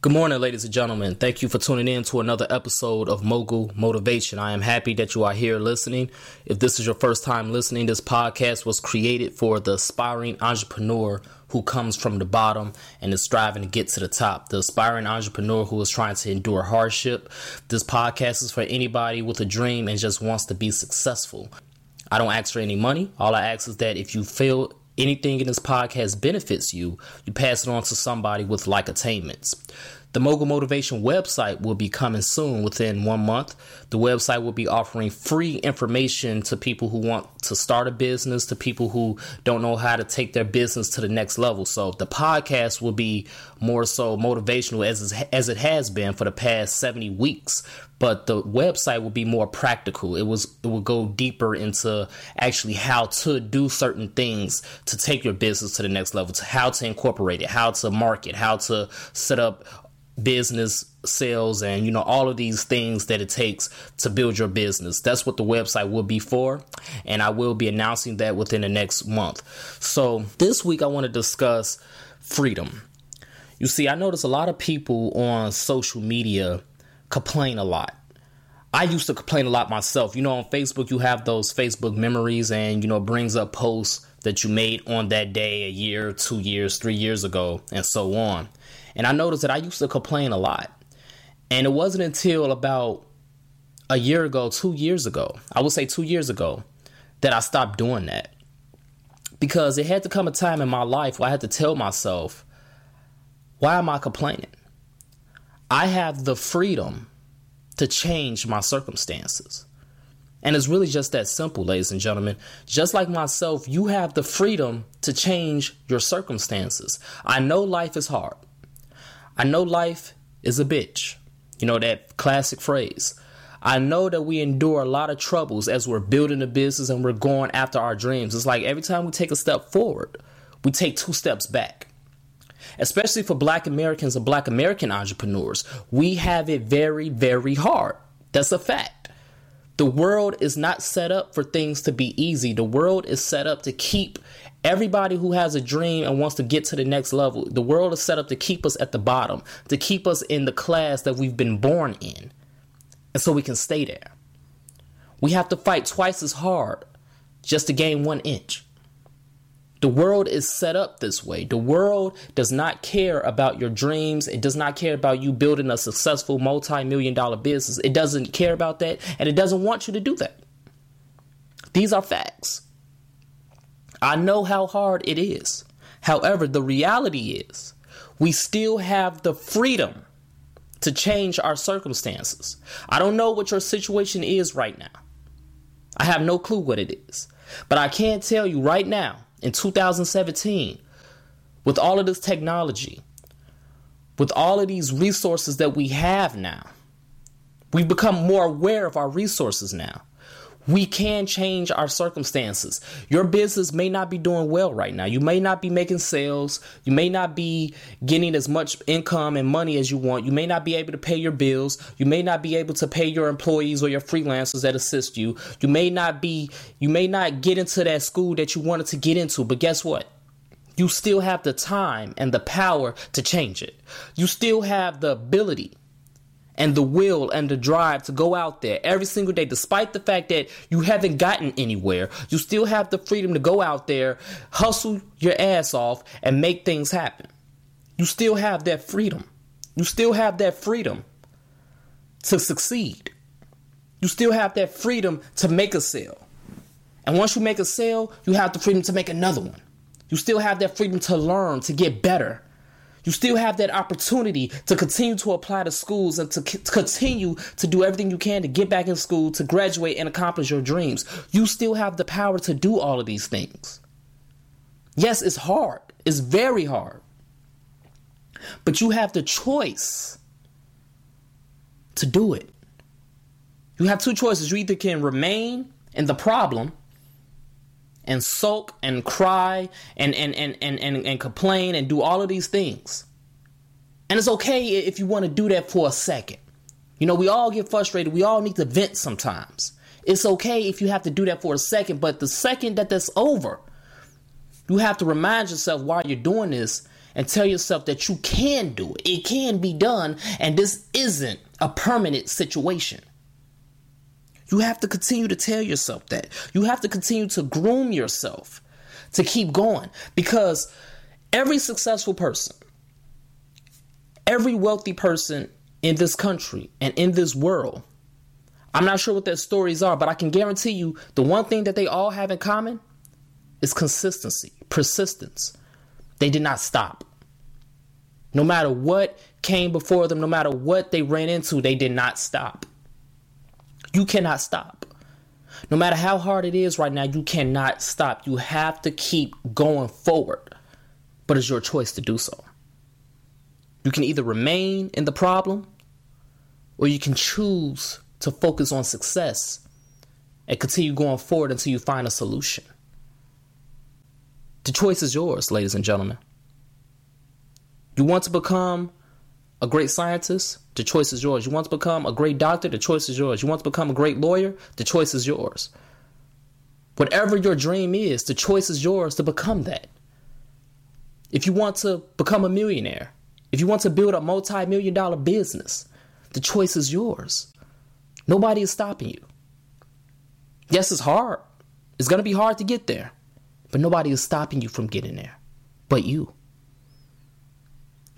Good morning, ladies and gentlemen. Thank you for tuning in to another episode of Mogul Motivation. I am happy that you are here listening. If this is your first time listening, this podcast was created for the aspiring entrepreneur who comes from the bottom and is striving to get to the top, the aspiring entrepreneur who is trying to endure hardship. This podcast is for anybody with a dream and just wants to be successful. I don't ask for any money. All I ask is that if you feel anything in this podcast benefits you, you pass it on to somebody with like attainments. The Mogul Motivation website will be coming soon within one month. The website will be offering free information to people who want to start a business, to people who don't know how to take their business to the next level. So the podcast will be more so motivational as, as it has been for the past 70 weeks. But the website will be more practical. It was it will go deeper into actually how to do certain things to take your business to the next level, to how to incorporate it, how to market, how to set up business sales and you know all of these things that it takes to build your business. That's what the website will be for and i will be announcing that within the next month. So this week i want to discuss freedom. You see i notice a lot of people on social media complain a lot. I used to complain a lot myself. You know, on Facebook, you have those Facebook memories and, you know, brings up posts that you made on that day a year, two years, three years ago, and so on. And I noticed that I used to complain a lot. And it wasn't until about a year ago, two years ago, I would say two years ago, that I stopped doing that. Because it had to come a time in my life where I had to tell myself, why am I complaining? I have the freedom to change my circumstances. And it's really just that simple, ladies and gentlemen. Just like myself, you have the freedom to change your circumstances. I know life is hard. I know life is a bitch. You know that classic phrase. I know that we endure a lot of troubles as we're building a business and we're going after our dreams. It's like every time we take a step forward, we take two steps back. Especially for black Americans and black American entrepreneurs, we have it very, very hard. That's a fact. The world is not set up for things to be easy. The world is set up to keep Everybody who has a dream and wants to get to the next level, the world is set up to keep us at the bottom, to keep us in the class that we've been born in. And so we can stay there. We have to fight twice as hard just to gain one inch. The world is set up this way. The world does not care about your dreams. It does not care about you building a successful multi million dollar business. It doesn't care about that, and it doesn't want you to do that. These are facts. I know how hard it is. However, the reality is we still have the freedom to change our circumstances. I don't know what your situation is right now. I have no clue what it is. But I can tell you right now, in 2017, with all of this technology, with all of these resources that we have now, we've become more aware of our resources now. We can change our circumstances. Your business may not be doing well right now. You may not be making sales. You may not be getting as much income and money as you want. You may not be able to pay your bills. You may not be able to pay your employees or your freelancers that assist you. You may not be you may not get into that school that you wanted to get into, but guess what? You still have the time and the power to change it. You still have the ability and the will and the drive to go out there every single day, despite the fact that you haven't gotten anywhere, you still have the freedom to go out there, hustle your ass off, and make things happen. You still have that freedom. You still have that freedom to succeed. You still have that freedom to make a sale. And once you make a sale, you have the freedom to make another one. You still have that freedom to learn, to get better, you still have that opportunity to continue to apply to schools and to c- continue to do everything you can to get back in school, to graduate and accomplish your dreams. You still have the power to do all of these things. Yes, it's hard, it's very hard. But you have the choice to do it. You have two choices. You either can remain in the problem and sulk and cry and, and, and, and, and, and complain and do all of these things. And it's okay if you want to do that for a second. You know, we all get frustrated. We all need to vent sometimes. It's okay if you have to do that for a second, but the second that that's over, you have to remind yourself while you're doing this and tell yourself that you can do it. It can be done, and this isn't a permanent situation. You have to continue to tell yourself that. You have to continue to groom yourself to keep going because every successful person, every wealthy person in this country and in this world, I'm not sure what their stories are, but I can guarantee you the one thing that they all have in common is consistency, persistence. They did not stop. No matter what came before them, no matter what they ran into, they did not stop. You cannot stop. No matter how hard it is right now, you cannot stop. You have to keep going forward. But it's your choice to do so. You can either remain in the problem or you can choose to focus on success and continue going forward until you find a solution. The choice is yours, ladies and gentlemen. You want to become a great scientist? The choice is yours. You want to become a great doctor? The choice is yours. You want to become a great lawyer? The choice is yours. Whatever your dream is, the choice is yours to become that. If you want to become a millionaire, if you want to build a multi million dollar business, the choice is yours. Nobody is stopping you. Yes, it's hard. It's going to be hard to get there, but nobody is stopping you from getting there but you.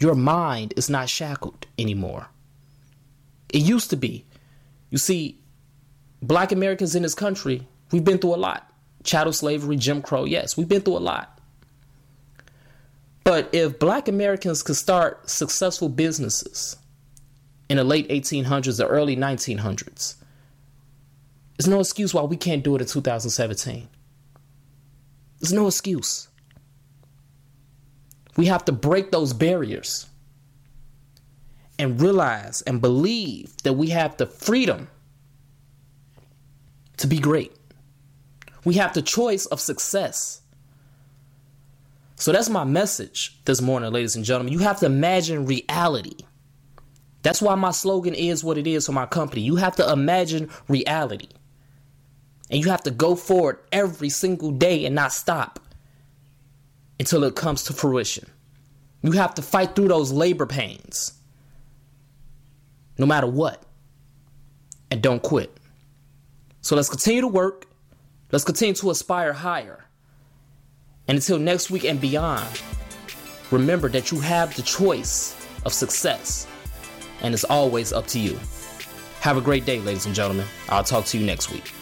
Your mind is not shackled anymore. It used to be. You see, black Americans in this country, we've been through a lot. Chattel slavery, Jim Crow, yes, we've been through a lot. But if black Americans could start successful businesses in the late 1800s or early 1900s, there's no excuse why we can't do it in 2017. There's no excuse. We have to break those barriers and realize and believe that we have the freedom to be great. We have the choice of success. So that's my message this morning, ladies and gentlemen. You have to imagine reality. That's why my slogan is what it is for my company. You have to imagine reality. And you have to go forward every single day and not stop until it comes to fruition. You have to fight through those labor pains no matter what. And don't quit. So let's continue to work. Let's continue to aspire higher. And until next week and beyond, remember that you have the choice of success. And it's always up to you. Have a great day, ladies and gentlemen. I'll talk to you next week.